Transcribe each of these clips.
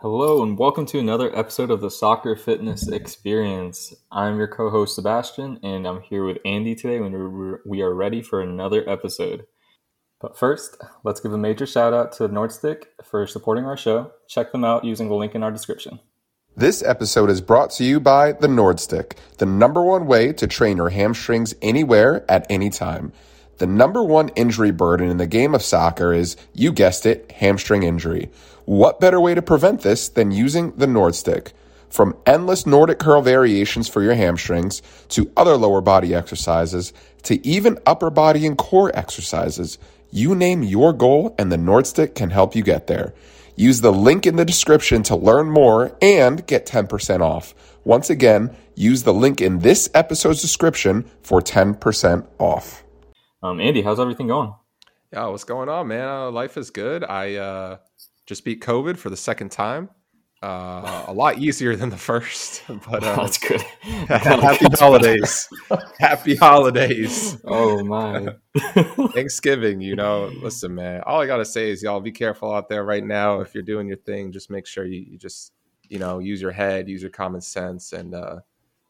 Hello, and welcome to another episode of the Soccer Fitness Experience. I'm your co host, Sebastian, and I'm here with Andy today when we are ready for another episode. But first, let's give a major shout out to Nordstick for supporting our show. Check them out using the link in our description. This episode is brought to you by the Nordstick, the number one way to train your hamstrings anywhere at any time. The number one injury burden in the game of soccer is, you guessed it, hamstring injury. What better way to prevent this than using the Nordstick? From endless Nordic curl variations for your hamstrings to other lower body exercises to even upper body and core exercises, you name your goal and the Nordstick can help you get there. Use the link in the description to learn more and get 10% off. Once again, use the link in this episode's description for 10% off. Um, Andy, how's everything going? Yeah, what's going on, man? Uh, life is good. I uh, just beat COVID for the second time. Uh, a lot easier than the first, but uh, that's good. happy holidays, happy holidays. Oh my, Thanksgiving. You know, listen, man. All I gotta say is, y'all be careful out there right now. If you're doing your thing, just make sure you, you just, you know, use your head, use your common sense, and uh,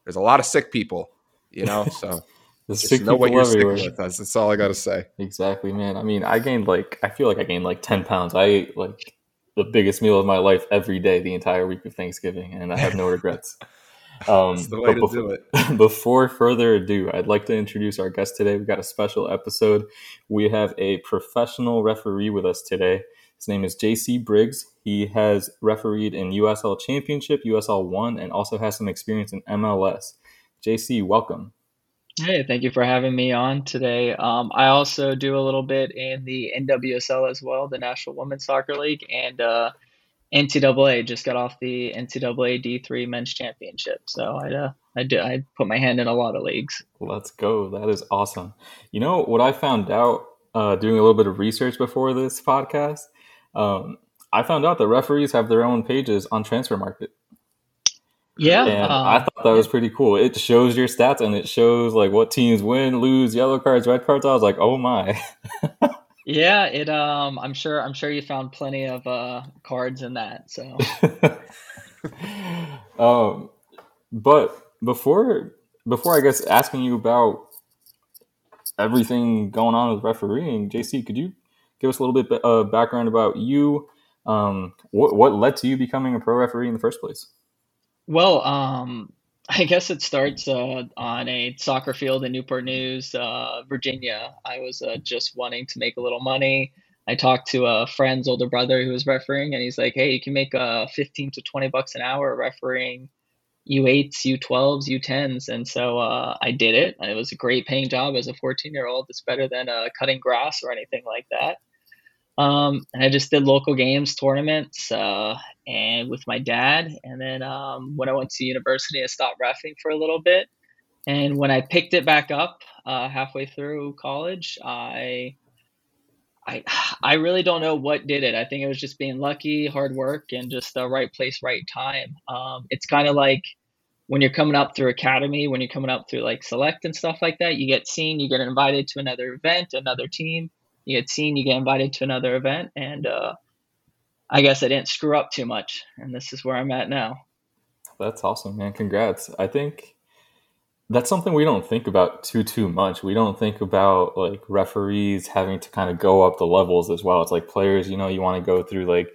there's a lot of sick people. You know, so. Just know what you're everywhere. with. That's, that's all I gotta say. Exactly, man. I mean, I gained like I feel like I gained like ten pounds. I ate like the biggest meal of my life every day the entire week of Thanksgiving, and I have no regrets. Um, That's the way to before, do it. before further ado, I'd like to introduce our guest today. We've got a special episode. We have a professional referee with us today. His name is JC Briggs. He has refereed in USL Championship, USL 1, and also has some experience in MLS. JC, welcome. Hey, thank you for having me on today. Um, I also do a little bit in the NWSL as well, the National Women's Soccer League, and uh, NCAA. Just got off the NCAA D3 Men's Championship, so I uh, I do I put my hand in a lot of leagues. Let's go! That is awesome. You know what I found out uh, doing a little bit of research before this podcast. Um, I found out that referees have their own pages on Transfermarkt. Yeah, and um, I thought that was pretty cool. It shows your stats and it shows like what teams win, lose, yellow cards, red cards. I was like, oh my. yeah, it. Um, I'm sure. I'm sure you found plenty of uh, cards in that. So. um, but before before I guess asking you about everything going on with refereeing, JC, could you give us a little bit of background about you? Um, what what led to you becoming a pro referee in the first place? Well, um, I guess it starts uh, on a soccer field in Newport News, uh, Virginia. I was uh, just wanting to make a little money. I talked to a friend's older brother who was refereeing, and he's like, "Hey, you can make uh, 15 to 20 bucks an hour refereeing U8s, U12s, U10s." And so uh, I did it. It was a great paying job as a 14 year old. It's better than uh, cutting grass or anything like that. Um, and I just did local games, tournaments, uh, and with my dad. And then um, when I went to university, I stopped refing for a little bit. And when I picked it back up uh, halfway through college, I, I, I really don't know what did it. I think it was just being lucky, hard work, and just the right place, right time. Um, it's kind of like when you're coming up through academy, when you're coming up through like select and stuff like that, you get seen, you get invited to another event, another team you get seen, you get invited to another event, and uh, I guess I didn't screw up too much, and this is where I'm at now. That's awesome, man! Congrats. I think that's something we don't think about too too much. We don't think about like referees having to kind of go up the levels as well. It's like players, you know, you want to go through like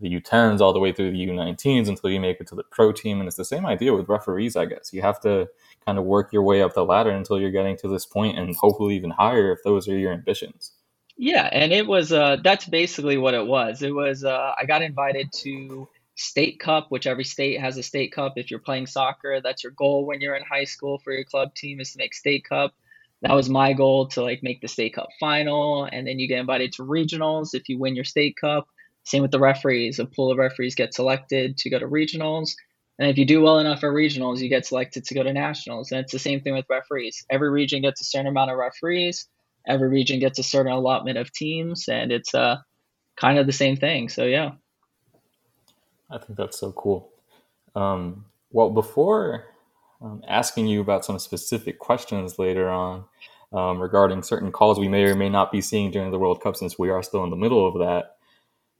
the U10s all the way through the U19s until you make it to the pro team, and it's the same idea with referees. I guess you have to kind of work your way up the ladder until you're getting to this point, and hopefully even higher if those are your ambitions. Yeah, and it was uh that's basically what it was. It was uh I got invited to state cup, which every state has a state cup. If you're playing soccer, that's your goal when you're in high school for your club team is to make state cup. That was my goal to like make the state cup final and then you get invited to regionals if you win your state cup. Same with the referees. A pool of referees get selected to go to regionals. And if you do well enough at regionals, you get selected to go to nationals. And it's the same thing with referees. Every region gets a certain amount of referees every region gets a certain allotment of teams, and it's uh, kind of the same thing. So yeah, I think that's so cool. Um, well, before um, asking you about some specific questions later on um, regarding certain calls we may or may not be seeing during the World Cup, since we are still in the middle of that,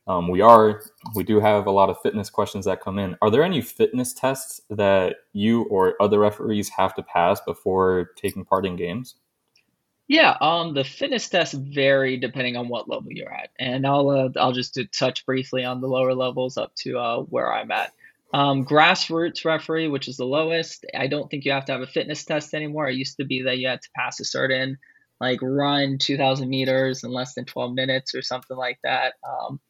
um, we are we do have a lot of fitness questions that come in. Are there any fitness tests that you or other referees have to pass before taking part in games? Yeah, um, the fitness tests vary depending on what level you're at, and I'll uh, I'll just touch briefly on the lower levels up to uh, where I'm at. Um, grassroots referee, which is the lowest, I don't think you have to have a fitness test anymore. It used to be that you had to pass a certain like run 2,000 meters in less than 12 minutes or something like that. Um,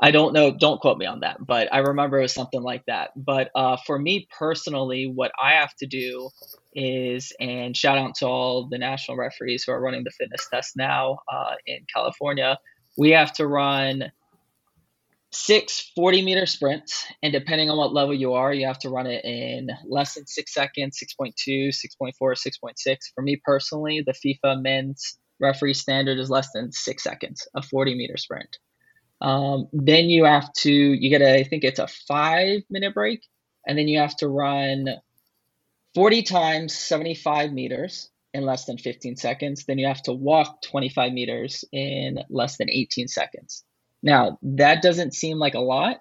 I don't know, don't quote me on that, but I remember it was something like that. But uh, for me personally, what I have to do is, and shout out to all the national referees who are running the fitness test now uh, in California, we have to run six 40 meter sprints. And depending on what level you are, you have to run it in less than six seconds 6.2, 6.4, 6.6. For me personally, the FIFA men's referee standard is less than six seconds, a 40 meter sprint. Um, then you have to, you get a, I think it's a five minute break, and then you have to run 40 times 75 meters in less than 15 seconds. Then you have to walk 25 meters in less than 18 seconds. Now, that doesn't seem like a lot,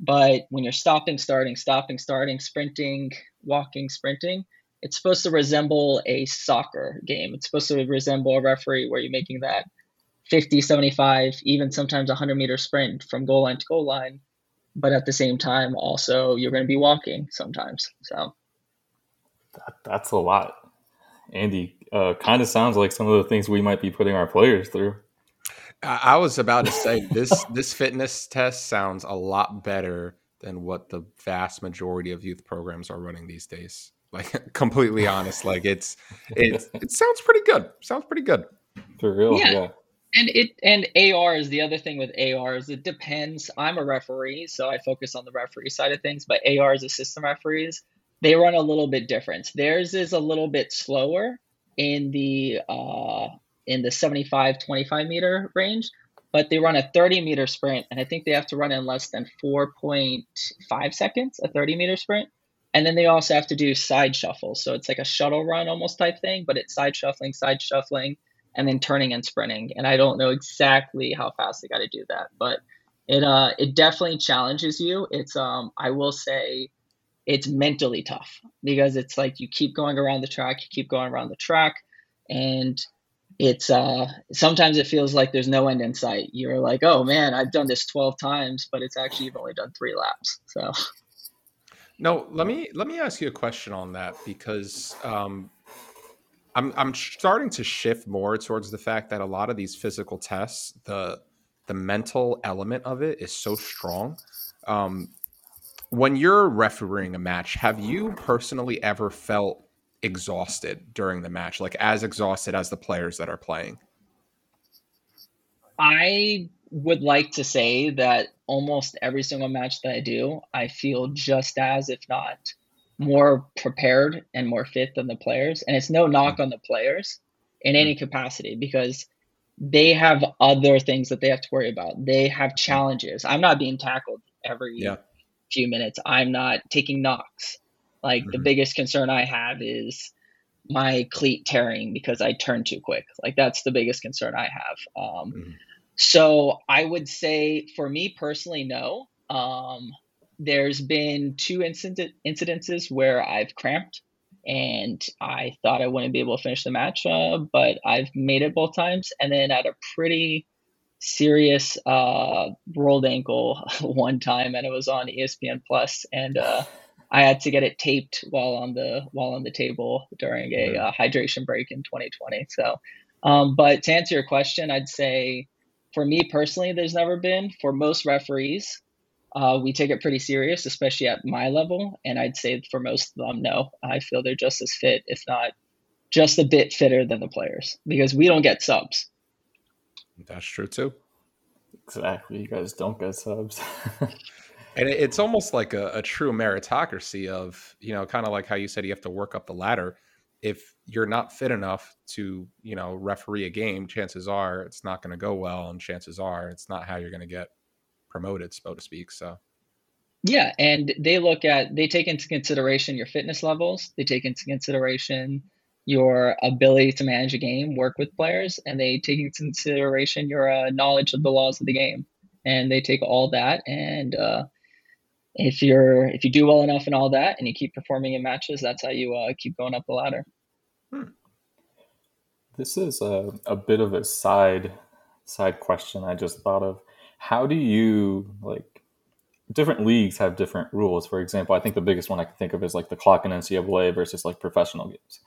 but when you're stopping, starting, stopping, starting, sprinting, walking, sprinting, it's supposed to resemble a soccer game. It's supposed to resemble a referee where you're making that 50, 75, even sometimes 100 meter sprint from goal line to goal line. But at the same time, also, you're going to be walking sometimes. So that, that's a lot. Andy, uh, kind of sounds like some of the things we might be putting our players through. I was about to say this this fitness test sounds a lot better than what the vast majority of youth programs are running these days. Like completely honest, like it's it it sounds pretty good. Sounds pretty good. For real, yeah. yeah and it and AR is the other thing with ARs. It depends. I'm a referee, so I focus on the referee side of things. But ARs, assistant referees, they run a little bit different. Theirs is a little bit slower in the uh, in the 75 25 meter range, but they run a 30 meter sprint, and I think they have to run in less than 4.5 seconds a 30 meter sprint. And then they also have to do side shuffle, so it's like a shuttle run almost type thing, but it's side shuffling, side shuffling and then turning and sprinting. And I don't know exactly how fast they got to do that, but it uh it definitely challenges you. It's um I will say it's mentally tough because it's like you keep going around the track, you keep going around the track, and it's uh sometimes it feels like there's no end in sight. You're like, oh man, I've done this 12 times, but it's actually you've only done three laps. So no, let me let me ask you a question on that because um, I'm I'm starting to shift more towards the fact that a lot of these physical tests, the the mental element of it is so strong. Um, when you're refereeing a match, have you personally ever felt exhausted during the match, like as exhausted as the players that are playing? I would like to say that almost every single match that I do, I feel just as, if not more prepared and more fit than the players. And it's no knock on the players in any capacity because they have other things that they have to worry about. They have challenges. I'm not being tackled every yeah. few minutes. I'm not taking knocks. Like mm-hmm. the biggest concern I have is my cleat tearing because I turn too quick. Like that's the biggest concern I have. Um, mm-hmm. So I would say for me personally, no. Um, there's been two incident incidences where I've cramped and I thought I wouldn't be able to finish the match, uh, but I've made it both times. And then at a pretty serious uh, rolled ankle one time, and it was on ESPN Plus, and uh, I had to get it taped while on the while on the table during a uh, hydration break in 2020. So, um, but to answer your question, I'd say for me personally, there's never been. For most referees, uh, we take it pretty serious, especially at my level. And I'd say for most of them, no, I feel they're just as fit, if not just a bit fitter than the players because we don't get subs. That's true too. Exactly. You guys don't get subs. and it's almost like a, a true meritocracy of, you know, kind of like how you said you have to work up the ladder. If you're not fit enough to, you know, referee a game, chances are it's not going to go well. And chances are it's not how you're going to get promoted, so to speak. So yeah, and they look at they take into consideration your fitness levels, they take into consideration your ability to manage a game, work with players, and they take into consideration your uh, knowledge of the laws of the game. and they take all that and uh, if you're if you do well enough in all that and you keep performing in matches, that's how you uh, keep going up the ladder. Hmm. This is a, a bit of a side side question I just thought of. How do you like different leagues have different rules? For example, I think the biggest one I can think of is like the clock in NCAA versus like professional games.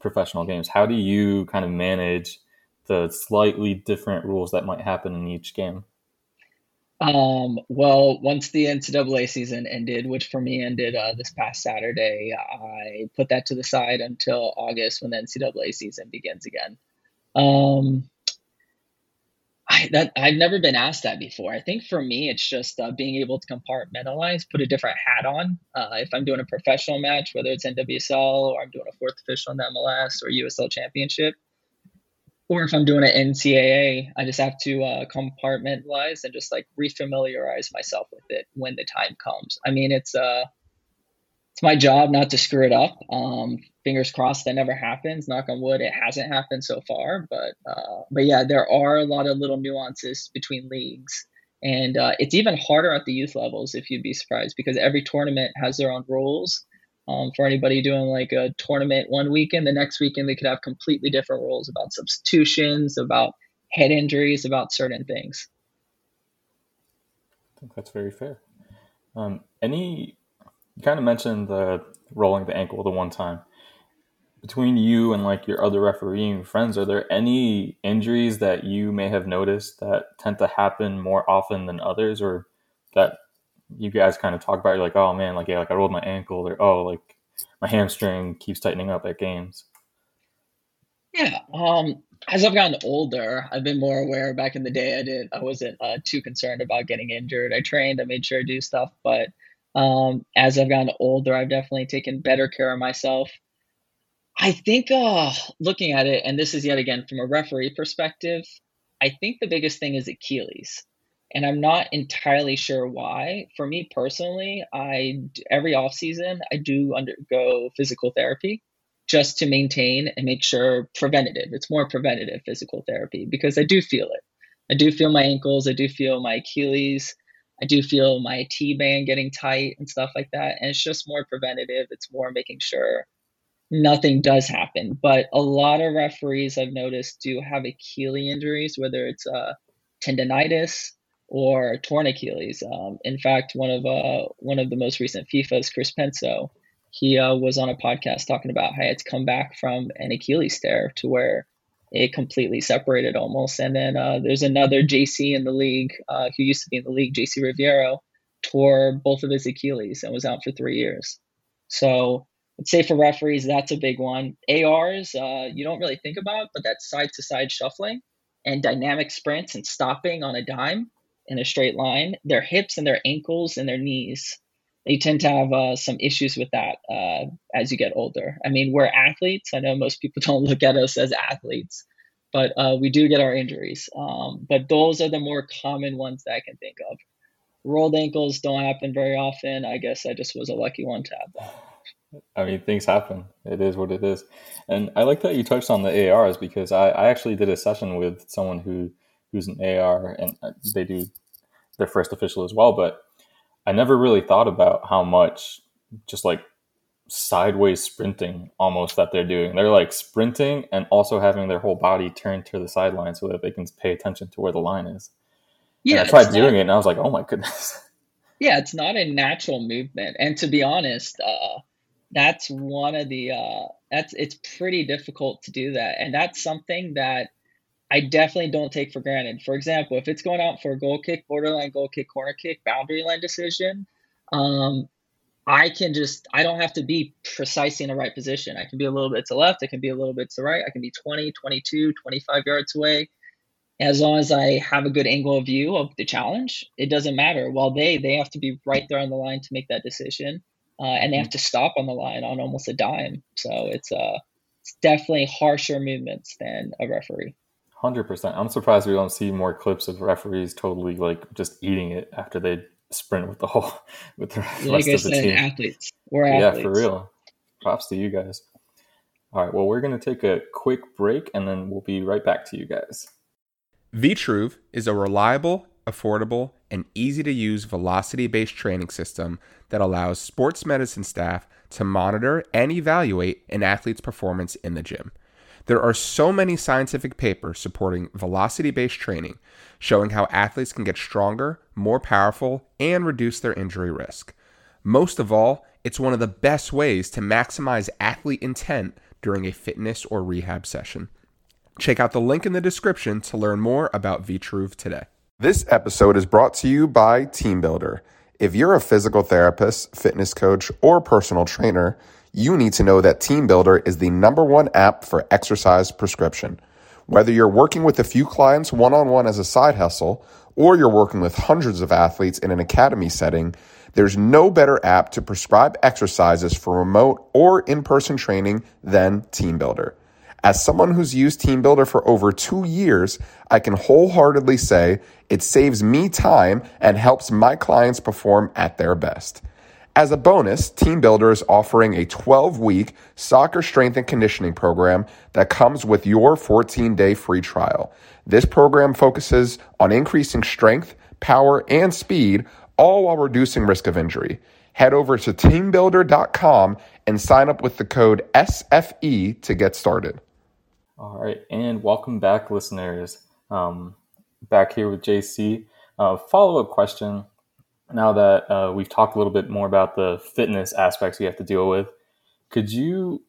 Professional games. How do you kind of manage the slightly different rules that might happen in each game? Um, well, once the NCAA season ended, which for me ended uh, this past Saturday, I put that to the side until August when the NCAA season begins again. Um, I that I've never been asked that before. I think for me, it's just uh, being able to compartmentalize, put a different hat on. Uh, if I'm doing a professional match, whether it's NWSL or I'm doing a fourth official in the MLS or USL Championship, or if I'm doing an NCAA, I just have to uh, compartmentalize and just like refamiliarize myself with it when the time comes. I mean, it's uh, it's my job not to screw it up. Um, fingers crossed that never happens. Knock on wood, it hasn't happened so far. But uh, but yeah, there are a lot of little nuances between leagues, and uh, it's even harder at the youth levels if you'd be surprised because every tournament has their own rules um, for anybody doing like a tournament one weekend, the next weekend they could have completely different rules about substitutions, about head injuries, about certain things. I think that's very fair. Um, any, you kind of mentioned the rolling the ankle the one time. Between you and like your other refereeing friends, are there any injuries that you may have noticed that tend to happen more often than others, or that you guys kind of talk about, you're like, oh man, like yeah, like I rolled my ankle, or oh, like my hamstring keeps tightening up at games. Yeah. Um, as I've gotten older, I've been more aware. Back in the day, I didn't, I wasn't uh, too concerned about getting injured. I trained. I made sure to do stuff. But um, as I've gotten older, I've definitely taken better care of myself. I think, uh, looking at it, and this is yet again from a referee perspective, I think the biggest thing is Achilles and I'm not entirely sure why. For me personally, I every off season I do undergo physical therapy just to maintain and make sure preventative. It's more preventative physical therapy because I do feel it. I do feel my ankles, I do feel my Achilles, I do feel my IT band getting tight and stuff like that. And it's just more preventative. It's more making sure nothing does happen. But a lot of referees I've noticed do have Achilles injuries, whether it's uh, tendonitis or torn Achilles. Um, in fact, one of uh, one of the most recent FIFA's, Chris Penso, he uh, was on a podcast talking about how it's come back from an Achilles tear to where it completely separated almost. And then uh, there's another JC in the league uh, who used to be in the league, JC Rivero, tore both of his Achilles and was out for three years. So I'd say for referees, that's a big one. ARs, uh, you don't really think about, but that side to side shuffling and dynamic sprints and stopping on a dime in a straight line. Their hips and their ankles and their knees, they tend to have uh, some issues with that uh, as you get older. I mean, we're athletes. I know most people don't look at us as athletes, but uh, we do get our injuries. Um, but those are the more common ones that I can think of. Rolled ankles don't happen very often. I guess I just was a lucky one to have that. I mean, things happen. It is what it is. And I like that you touched on the ARs because I, I actually did a session with someone who who's an AR, and uh, they do their first official as well. But I never really thought about how much just like sideways sprinting almost that they're doing. They're like sprinting and also having their whole body turned to the sideline so that they can pay attention to where the line is. Yeah, and I tried doing not, it and I was like, oh my goodness. Yeah, it's not a natural movement, and to be honest, uh, that's one of the uh, that's it's pretty difficult to do that, and that's something that I definitely don't take for granted. For example, if it's going out for a goal kick, borderline goal kick, corner kick, boundary line decision, um, I can just, I don't have to be precisely in the right position. I can be a little bit to the left, I can be a little bit to the right, I can be 20, 22, 25 yards away. As long as I have a good angle of view of the challenge, it doesn't matter. While they, they have to be right there on the line to make that decision. Uh, and they have to stop on the line on almost a dime. So it's, uh, it's definitely harsher movements than a referee. Hundred percent. I'm surprised we don't see more clips of referees totally like just eating it after they sprint with the whole with the like rest of the team. Athletes. We're athletes. Yeah, for real. Props to you guys. All right. Well, we're gonna take a quick break and then we'll be right back to you guys. Vitruve is a reliable affordable, and easy to use velocity based training system that allows sports medicine staff to monitor and evaluate an athlete's performance in the gym. There are so many scientific papers supporting velocity based training, showing how athletes can get stronger, more powerful, and reduce their injury risk. Most of all, it's one of the best ways to maximize athlete intent during a fitness or rehab session. Check out the link in the description to learn more about Vitruve today. This episode is brought to you by TeamBuildr. If you're a physical therapist, fitness coach, or personal trainer, you need to know that TeamBuildr is the number one app for exercise prescription. Whether you're working with a few clients one on one as a side hustle, or you're working with hundreds of athletes in an academy setting, there's no better app to prescribe exercises for remote or in person training than TeamBuildr. As someone who's used TeamBuildr for over two years, I can wholeheartedly say it saves me time and helps my clients perform at their best. As a bonus, TeamBuildr is offering a 12 week soccer strength and conditioning program that comes with your 14 day free trial. This program focuses on increasing strength, power, and speed, all while reducing risk of injury. Head over to teambuildr.com and sign up with the code SFE to get started. All right, and welcome back, listeners. Um, back here with JC. Uh, follow up question now that uh, we've talked a little bit more about the fitness aspects we have to deal with, could you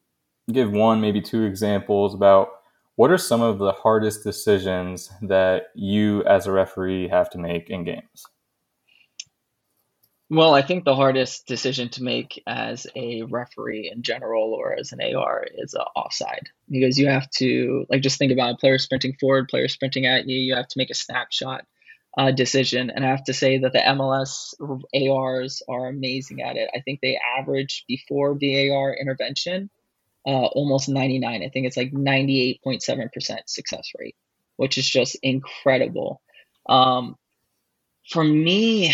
give one, maybe two examples about what are some of the hardest decisions that you as a referee have to make in games? Well, I think the hardest decision to make as a referee in general or as an AR is uh, offside because you have to like just think about a player sprinting forward, player sprinting at you. You have to make a snapshot uh, decision. And I have to say that the MLS ARs are amazing at it. I think they average before VAR intervention uh, almost 99. I think it's like 98.7% success rate, which is just incredible. Um, for me,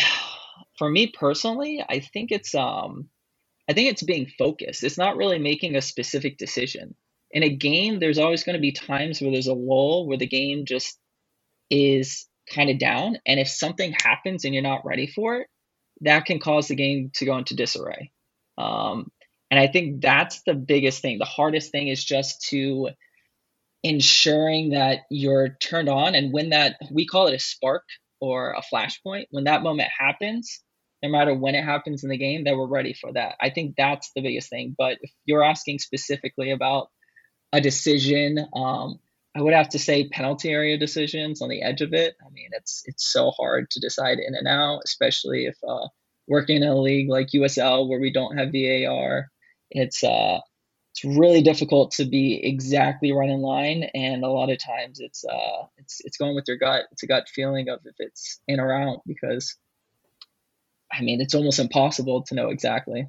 for me personally, I think it's um, I think it's being focused. It's not really making a specific decision. In a game, there's always going to be times where there's a lull where the game just is kind of down. And if something happens and you're not ready for it, that can cause the game to go into disarray. Um, and I think that's the biggest thing. The hardest thing is just to ensuring that you're turned on. And when that, we call it a spark or a flashpoint, when that moment happens, no matter when it happens in the game, that we're ready for that. I think that's the biggest thing. But if you're asking specifically about a decision, um, I would have to say penalty area decisions on the edge of it. I mean, it's it's so hard to decide in and out, especially if uh, working in a league like USL where we don't have VAR. It's uh, it's really difficult to be exactly right in line, and a lot of times it's uh, it's it's going with your gut. It's a gut feeling of if it's in or out because, I mean, it's almost impossible to know exactly.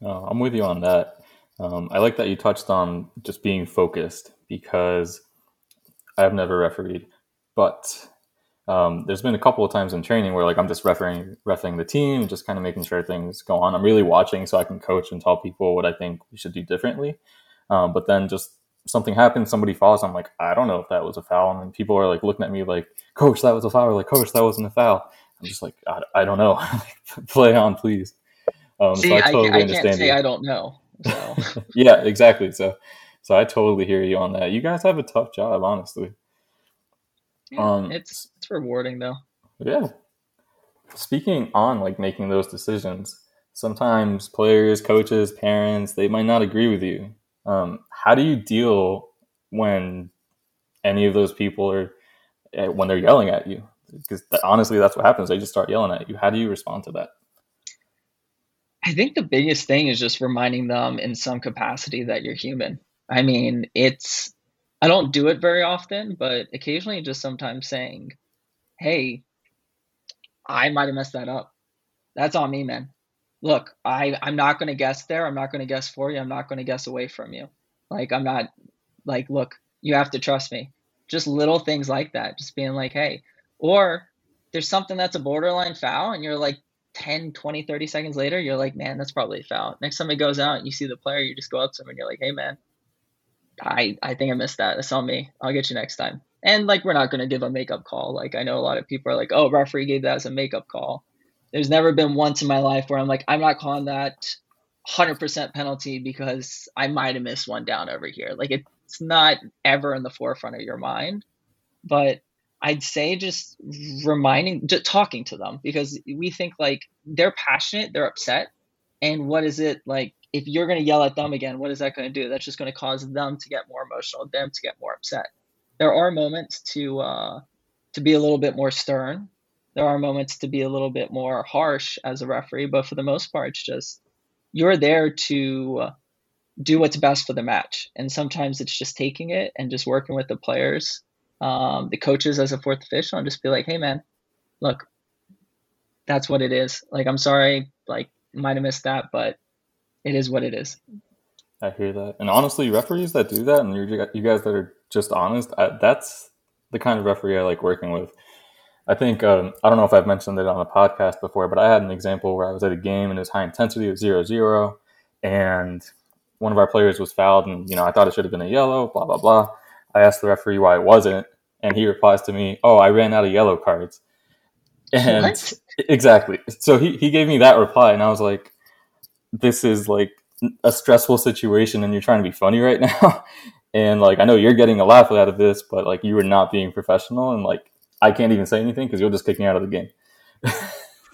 Oh, I'm with you on that. Um, I like that you touched on just being focused because I've never refereed, but um, there's been a couple of times in training where like I'm just refereeing refereeing the team, just kind of making sure things go on. I'm really watching so I can coach and tell people what I think we should do differently. Um, but then just something happens, somebody falls. I'm like, I don't know if that was a foul, and then people are like looking at me like, Coach, that was a foul. Or like, Coach, that wasn't a foul. I'm just like, I, I don't know. Play on, please. Um, See, so I totally I, I understand. Can't say you. I don't know. So. yeah, exactly. So so I totally hear you on that. You guys have a tough job, honestly. Yeah, um, it's it's rewarding though. Yeah. Speaking on like making those decisions, sometimes players, coaches, parents, they might not agree with you. Um, how do you deal when any of those people are eh, when they're yelling at you? Because honestly, that's what happens. They just start yelling at you. How do you respond to that? I think the biggest thing is just reminding them in some capacity that you're human. I mean, it's I don't do it very often, but occasionally just sometimes saying, "Hey, I might have messed that up. That's on me, man. Look, I I'm not going to guess there. I'm not going to guess for you. I'm not going to guess away from you. Like I'm not like, look, you have to trust me. Just little things like that. Just being like, "Hey," or there's something that's a borderline foul and you're like 10, 20, 30 seconds later, you're like, man, that's probably a foul. Next time it goes out and you see the player, you just go up to him and you're like, hey, man, I I think I missed that. That's on me. I'll get you next time. And like we're not to give a makeup call. Like I know a lot of people are like, "Oh, referee gave that as a makeup call." There's never been once in my life where I'm like, "I'm not calling that 100% penalty because I might have missed one down over here." Like it's not ever in the forefront of your mind. But I'd say just reminding, just talking to them because we think like they're passionate, they're upset, and what is it like? If you're going to yell at them again, what is that going to do? That's just going to cause them to get more emotional, them to get more upset. There are moments to uh, to be a little bit more stern. There are moments to be a little bit more harsh as a referee, but for the most part, it's just you're there to do what's best for the match, and sometimes it's just taking it and just working with the players um, the coaches as a fourth official and just be like, hey man, look, that's what it is. Like, I'm sorry, like, might have missed that, but it is what it is. I hear that, and honestly, referees that do that, and you you guys that are just honest, I, that's the kind of referee I like working with. I think um, I don't know if I've mentioned it on a podcast before, but I had an example where I was at a game and it was high intensity, it was zero zero, and one of our players was fouled, and you know I thought it should have been a yellow, blah blah blah. I asked the referee why it wasn't, and he replies to me, "Oh, I ran out of yellow cards." And what? exactly. So he he gave me that reply, and I was like, "This is like a stressful situation, and you're trying to be funny right now." and like, I know you're getting a laugh out of this, but like, you were not being professional, and like, I can't even say anything because you'll just kick me out of the game.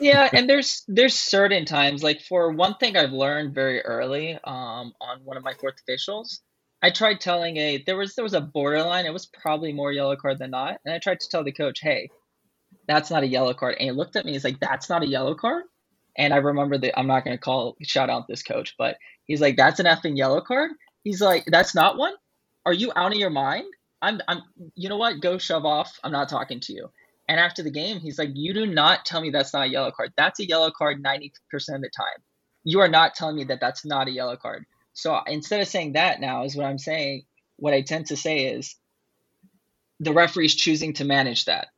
yeah, and there's there's certain times like for one thing I've learned very early um, on one of my fourth officials I tried telling a there was there was a borderline. It was probably more yellow card than not, and I tried to tell the coach, "Hey, that's not a yellow card." And he looked at me. He's like, "That's not a yellow card." And I remember that I'm not going to call shout out this coach, but he's like, "That's an effing yellow card." He's like, "That's not one. Are you out of your mind?" I'm I'm. You know what? Go shove off. I'm not talking to you. And after the game, he's like, "You do not tell me that's not a yellow card. That's a yellow card 90% of the time. You are not telling me that that's not a yellow card." So instead of saying that now is what I'm saying, what I tend to say is the referee's choosing to manage that.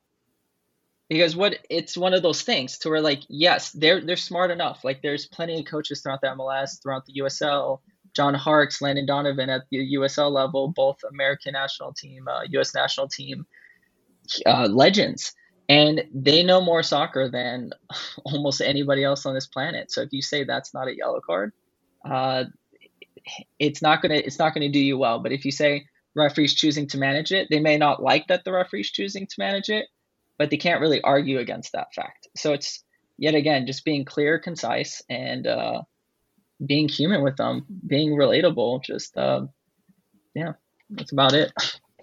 Because what it's one of those things to where like, yes, they're they're smart enough. Like there's plenty of coaches throughout the MLS, throughout the USL, John Harkes, Landon Donovan at the USL level, both American national team, uh, U.S. national team uh, legends, and they know more soccer than almost anybody else on this planet. So if you say that's not a yellow card, uh, it's not gonna it's not gonna do you well. But if you say referees choosing to manage it, they may not like that the referees choosing to manage it, but they can't really argue against that fact. So it's yet again just being clear, concise, and uh, being human with them, being relatable. Just uh, yeah, that's about it.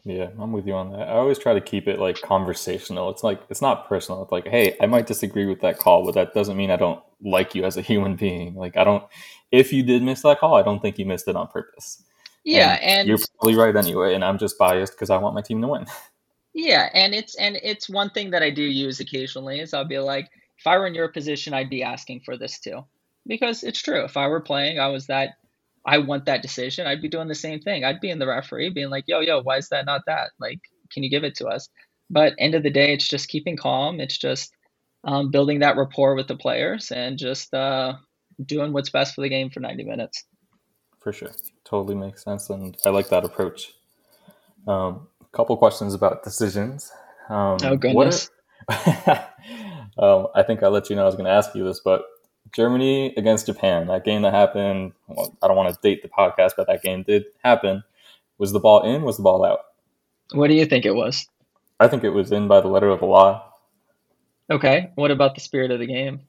Yeah, I'm with you on that. I always try to keep it like conversational. It's like it's not personal. It's like, hey, I might disagree with that call, but that doesn't mean I don't like you as a human being. Like I don't if you did miss that call, I don't think you missed it on purpose. Yeah, and, and you're probably right anyway, and I'm just biased because I want my team to win. Yeah, and it's and it's one thing that I do use occasionally is I'll be like, if I were in your position, I'd be asking for this too, because it's true. If I were playing, I was that, I want that decision. I'd be doing the same thing. I'd be in the referee, being like, yo, yo, why is that not that? Like, can you give it to us? But end of the day, it's just keeping calm. It's just um, building that rapport with the players and just uh, doing what's best for the game for 90 minutes. For sure. Totally makes sense. And I like that approach. Um, couple questions about decisions. Um, oh, goodness. um, I think I let you know I was going to ask you this, but Germany against Japan, that game that happened, well, I don't want to date the podcast, but that game did happen. Was the ball in? Was the ball out? What do you think it was? I think it was in by the letter of the law. Okay. What about the spirit of the game?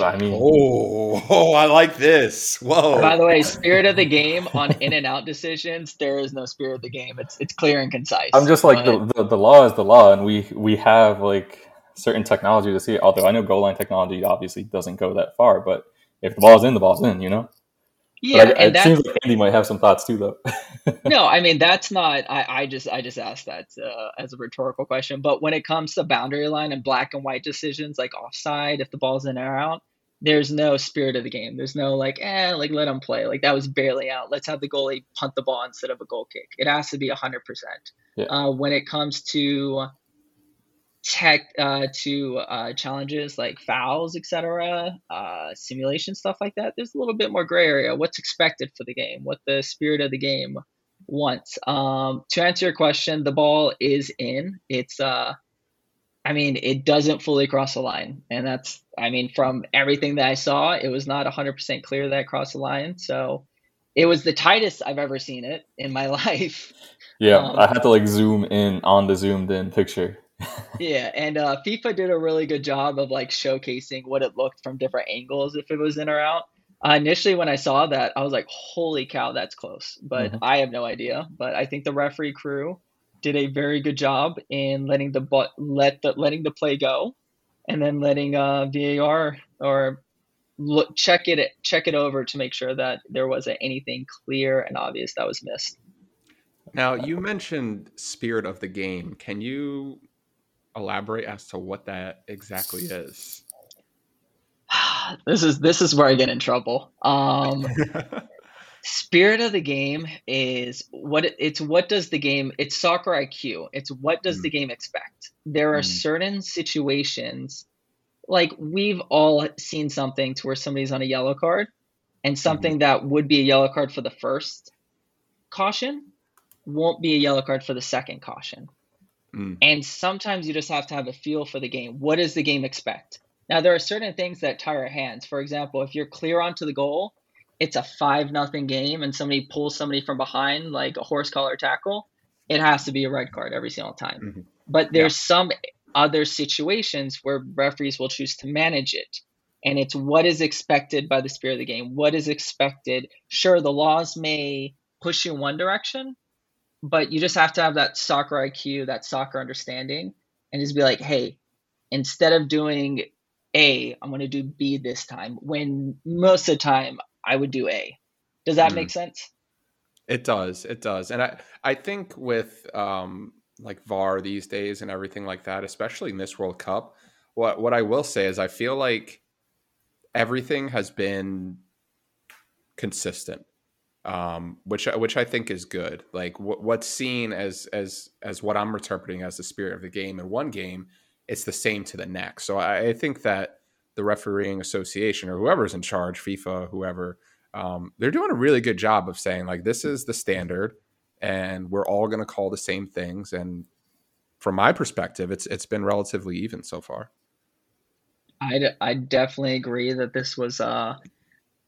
I mean, oh, oh, I like this. Whoa! By the way, spirit of the game on in and out decisions, there is no spirit of the game. It's it's clear and concise. I'm just like the, the, the law is the law, and we we have like certain technology to see it. Although I know goal line technology obviously doesn't go that far, but if the ball's in, the ball's in. You know. Yeah, I, and it seems like Andy might have some thoughts too, though. no, I mean that's not. I, I just I just asked that uh, as a rhetorical question. But when it comes to boundary line and black and white decisions, like offside, if the ball's in or out, there's no spirit of the game. There's no like, eh, like let them play. Like that was barely out. Let's have the goalie punt the ball instead of a goal kick. It has to be hundred yeah. percent. Uh, when it comes to tech, uh, to uh, challenges like fouls, etc., uh, simulation stuff like that, there's a little bit more gray area. What's expected for the game? What the spirit of the game wants? Um, to answer your question, the ball is in. It's uh, I mean, it doesn't fully cross the line, and that's I mean, from everything that I saw, it was not 100% clear that it crossed the line. So it was the tightest I've ever seen it in my life. Yeah, um, I had to like zoom in on the zoomed in picture. Yeah, and uh, FIFA did a really good job of like showcasing what it looked from different angles if it was in or out. Uh, initially, when I saw that, I was like, "Holy cow, that's close!" But mm-hmm. I have no idea. But I think the referee crew did a very good job in letting the but let the letting the play go, and then letting uh, VAR or look check it check it over to make sure that there wasn't anything clear and obvious that was missed. Now, you mentioned spirit of the game. Can you elaborate as to what that exactly is? this is this is where I get in trouble. Um, spirit of the game is what it, it's what does the game it's soccer IQ. It's what does mm. the game expect. There are mm. certain situations like we've all seen something to where somebody's on a yellow card and something mm. that would be a yellow card for the first caution won't be a yellow card for the second caution. Mm. And sometimes you just have to have a feel for the game. What does the game expect? Now there are certain things that tie our hands. For example, if you're clear onto the goal, it's a five nothing game, and somebody pulls somebody from behind like a horse collar tackle, it has to be a red card every single time. Mm-hmm. But there's yeah. some other situations where referees will choose to manage it. And it's what is expected by the spirit of the game. What is expected? Sure, the laws may push you in one direction, but you just have to have that soccer IQ, that soccer understanding, and just be like, hey, instead of doing A, I'm going to do B this time. When most of the time I would do A. Does that mm. make sense? It does. It does. And I, I think with um, like VAR these days and everything like that, especially in this World Cup, what what I will say is I feel like everything has been consistent um, which which I think is good. Like what's seen as as as what I'm interpreting as the spirit of the game in one game, it's the same to the next. So I, I think that the refereeing association or whoever's in charge, FIFA, whoever, um, they're doing a really good job of saying like this is the standard, and we're all going to call the same things. And from my perspective, it's it's been relatively even so far. I, I definitely agree that this was uh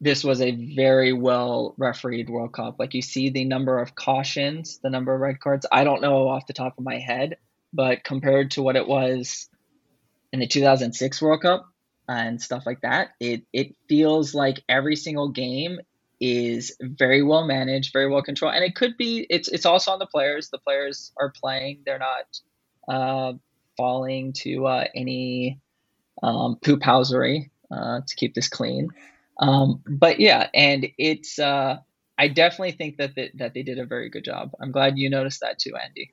this was a very well refereed World Cup. Like you see the number of cautions, the number of red cards. I don't know off the top of my head, but compared to what it was in the 2006 World Cup and stuff like that, it it feels like every single game is very well managed, very well controlled, and it could be. It's it's also on the players. The players are playing; they're not uh, falling to uh, any um, poop housery uh, to keep this clean. Um, but yeah, and it's uh, I definitely think that that they did a very good job. I'm glad you noticed that too, Andy.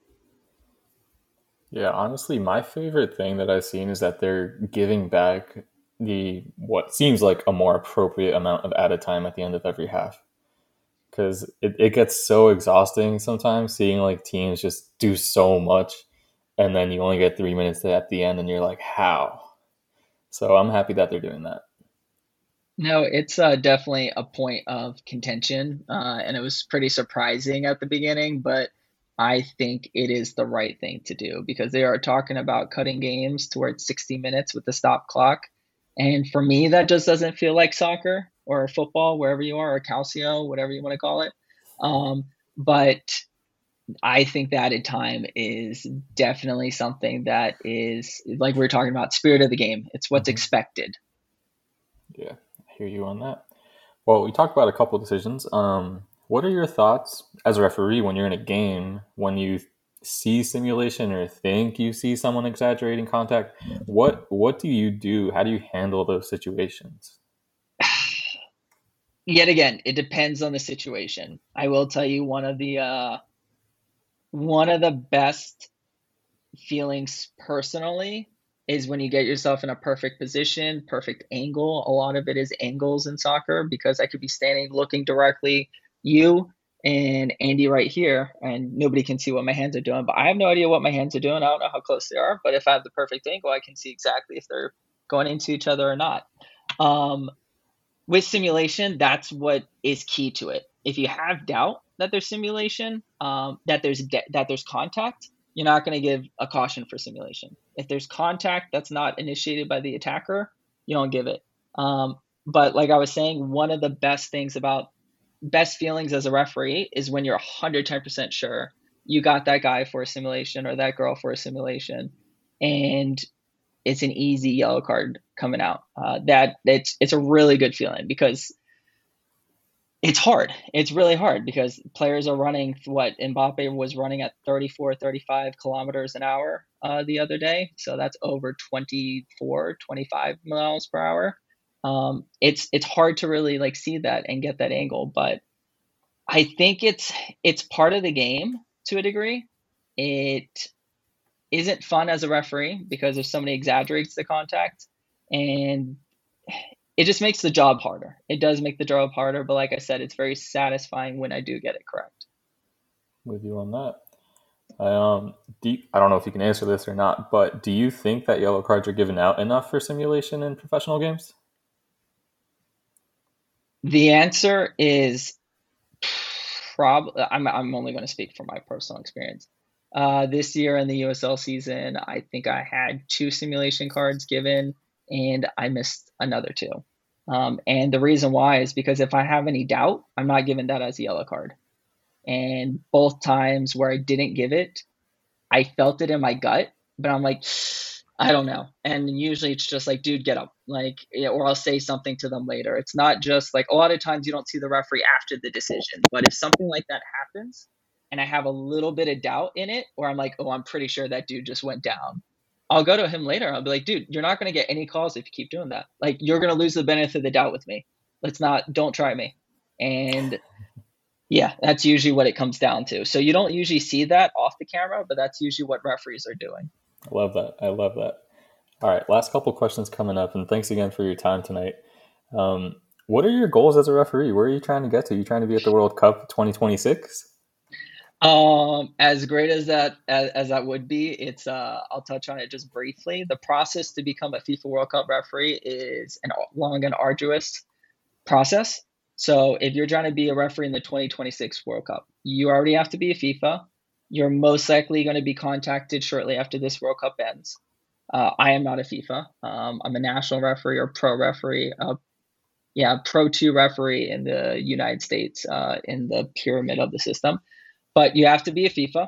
Yeah, honestly, my favorite thing that I've seen is that they're giving back the what seems like a more appropriate amount of added time at the end of every half. Because it, it gets so exhausting sometimes seeing like teams just do so much and then you only get three minutes at the end and you're like, how? So I'm happy that they're doing that. No, it's uh, definitely a point of contention, uh, and it was pretty surprising at the beginning, but I think it is the right thing to do because they are talking about cutting games to where it's 60 minutes with the stop clock. And for me, that just doesn't feel like soccer or football, wherever you are, or calcio, whatever you want to call it. Um, but I think the added time is definitely something that is, like we are talking about, spirit of the game. It's what's mm-hmm. expected. Yeah hear you on that. Well, we talked about a couple decisions. Um, what are your thoughts as a referee when you're in a game when you see simulation or think you see someone exaggerating contact? What what do you do? How do you handle those situations? Yet again, it depends on the situation. I will tell you one of the uh, one of the best feelings personally is when you get yourself in a perfect position, perfect angle. A lot of it is angles in soccer because I could be standing looking directly you and Andy right here, and nobody can see what my hands are doing. But I have no idea what my hands are doing. I don't know how close they are. But if I have the perfect angle, I can see exactly if they're going into each other or not. Um, with simulation, that's what is key to it. If you have doubt, that there's simulation, um, that there's de- that there's contact, you're not going to give a caution for simulation. If there's contact that's not initiated by the attacker, you don't give it. Um, but like I was saying, one of the best things about best feelings as a referee is when you're 110% sure you got that guy for a simulation or that girl for a simulation, and it's an easy yellow card coming out. Uh, that it's it's a really good feeling because it's hard. It's really hard because players are running what Mbappe was running at 34, 35 kilometers an hour uh, the other day. So that's over 24, 25 miles per hour. Um, it's it's hard to really like see that and get that angle, but I think it's it's part of the game to a degree. It isn't fun as a referee because if somebody exaggerates the contact and it just makes the job harder. It does make the job harder, but like I said, it's very satisfying when I do get it correct. With you on that. Um, do you, I don't know if you can answer this or not, but do you think that yellow cards are given out enough for simulation in professional games? The answer is probably. I'm I'm only going to speak from my personal experience. Uh, this year in the USL season, I think I had two simulation cards given and I missed another two. Um, and the reason why is because if I have any doubt, I'm not giving that as a yellow card. And both times where I didn't give it, I felt it in my gut, but I'm like, I don't know. And usually it's just like, dude, get up. Like, or I'll say something to them later. It's not just like a lot of times you don't see the referee after the decision, but if something like that happens and I have a little bit of doubt in it, or I'm like, oh, I'm pretty sure that dude just went down, I'll go to him later. I'll be like, dude, you're not going to get any calls if you keep doing that. Like, you're going to lose the benefit of the doubt with me. Let's not, don't try me. And yeah, that's usually what it comes down to. So you don't usually see that off the camera, but that's usually what referees are doing. I love that. I love that. All right, last couple questions coming up, and thanks again for your time tonight. Um, what are your goals as a referee? Where are you trying to get to? Are you trying to be at the World Cup 2026? Um, as great as that as, as that would be, it's uh, I'll touch on it just briefly. The process to become a FIFA World Cup referee is an long and arduous process. So if you're trying to be a referee in the 2026 World Cup, you already have to be a FIFA. You're most likely going to be contacted shortly after this World Cup ends. Uh, I am not a FIFA. Um, I'm a national referee or pro referee. Uh, yeah, pro two referee in the United States uh, in the pyramid of the system but you have to be a FIFA.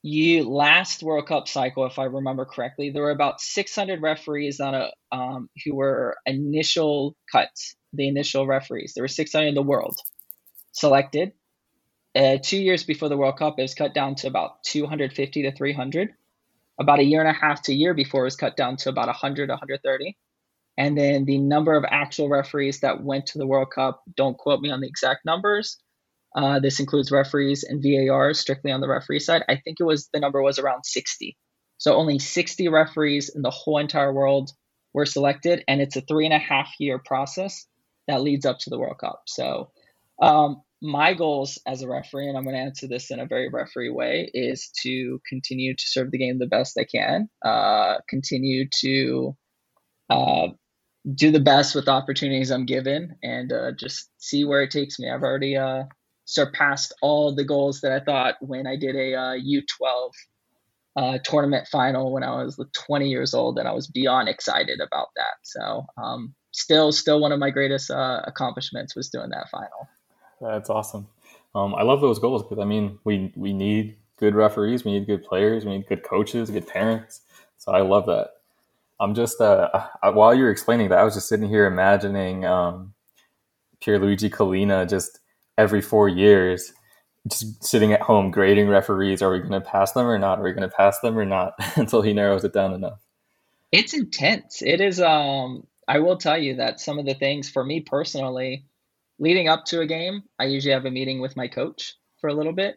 You last World Cup cycle, if I remember correctly, there were about 600 referees on a um, who were initial cuts, the initial referees. There were 600 in the world selected. Uh, two years before the World Cup, it was cut down to about 250 to 300. About a year and a half to a year before, it was cut down to about 100, 130. And then the number of actual referees that went to the World Cup, don't quote me on the exact numbers, uh, this includes referees and VARs strictly on the referee side. I think it was the number was around 60. So only 60 referees in the whole entire world were selected, and it's a three and a half year process that leads up to the World Cup. So um, my goals as a referee, and I'm going to answer this in a very referee way, is to continue to serve the game the best I can, uh, continue to uh, do the best with the opportunities I'm given, and uh, just see where it takes me. I've already uh, surpassed all the goals that I thought when I did a uh, U12 uh, tournament final when I was 20 years old, and I was beyond excited about that. So, um, still, still one of my greatest uh, accomplishments was doing that final. That's awesome. Um, I love those goals because I mean, we we need good referees, we need good players, we need good coaches, good parents. So I love that. I'm just uh, while you were explaining that, I was just sitting here imagining um, Pierluigi Collina just every four years, just sitting at home grading referees. Are we going to pass them or not? Are we going to pass them or not? Until he narrows it down enough. It's intense. It is. Um, I will tell you that some of the things for me personally, leading up to a game, I usually have a meeting with my coach for a little bit.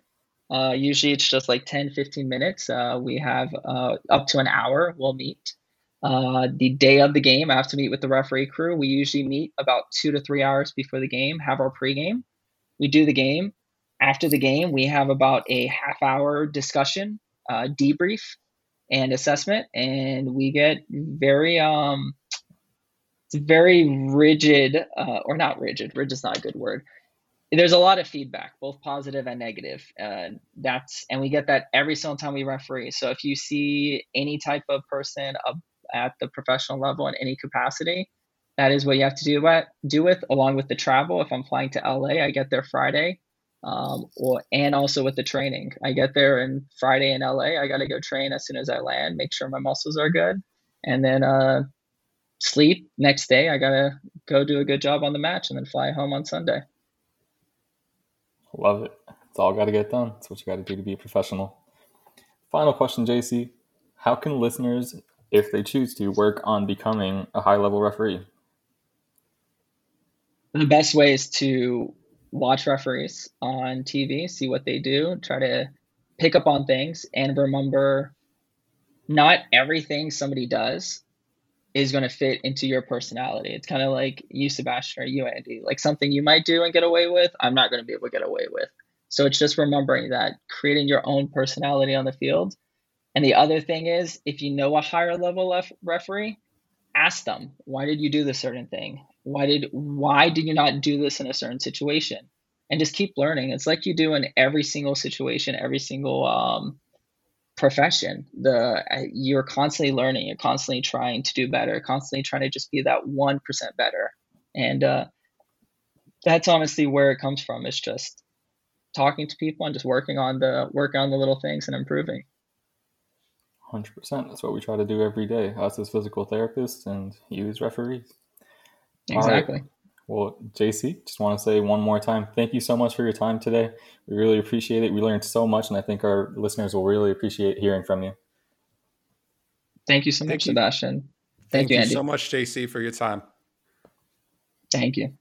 Uh, usually it's just like 10, 15 minutes. Uh, we have uh, up to an hour, we'll meet. Uh, the day of the game, I have to meet with the referee crew. We usually meet about two to three hours before the game, have our pregame we do the game. After the game, we have about a half hour discussion, uh, debrief, and assessment, and we get very um, it's very rigid, uh, or not rigid. Rigid is not a good word. there's a lot of feedback, both positive and negative. Uh, that's and we get that every single time we referee. So if you see any type of person at the professional level in any capacity, that is what you have to do do with along with the travel. If I'm flying to LA, I get there Friday, um, or and also with the training. I get there and Friday in LA. I got to go train as soon as I land, make sure my muscles are good, and then uh, sleep next day. I gotta go do a good job on the match and then fly home on Sunday. Love it. It's all got to get done. It's what you got to do to be a professional. Final question, JC. How can listeners, if they choose to, work on becoming a high level referee? The best way is to watch referees on TV, see what they do, try to pick up on things, and remember not everything somebody does is going to fit into your personality. It's kind of like you, Sebastian, or you, Andy. Like something you might do and get away with, I'm not going to be able to get away with. So it's just remembering that, creating your own personality on the field. And the other thing is, if you know a higher level lef- referee, ask them, why did you do this certain thing? Why did why did you not do this in a certain situation? And just keep learning. It's like you do in every single situation, every single um, profession. The you're constantly learning you're constantly trying to do better constantly trying to just be that 1% better. And uh, that's honestly where it comes from. It's just talking to people and just working on the working on the little things and improving. 100% that's what we try to do every day us as physical therapists and you as referees exactly well, JC, just want to say one more time, thank you so much for your time today. We really appreciate it. We learned so much, and I think our listeners will really appreciate hearing from you. Thank you so thank much, you. Sebastian. Thank, thank you, you so much, JC, for your time. Thank you.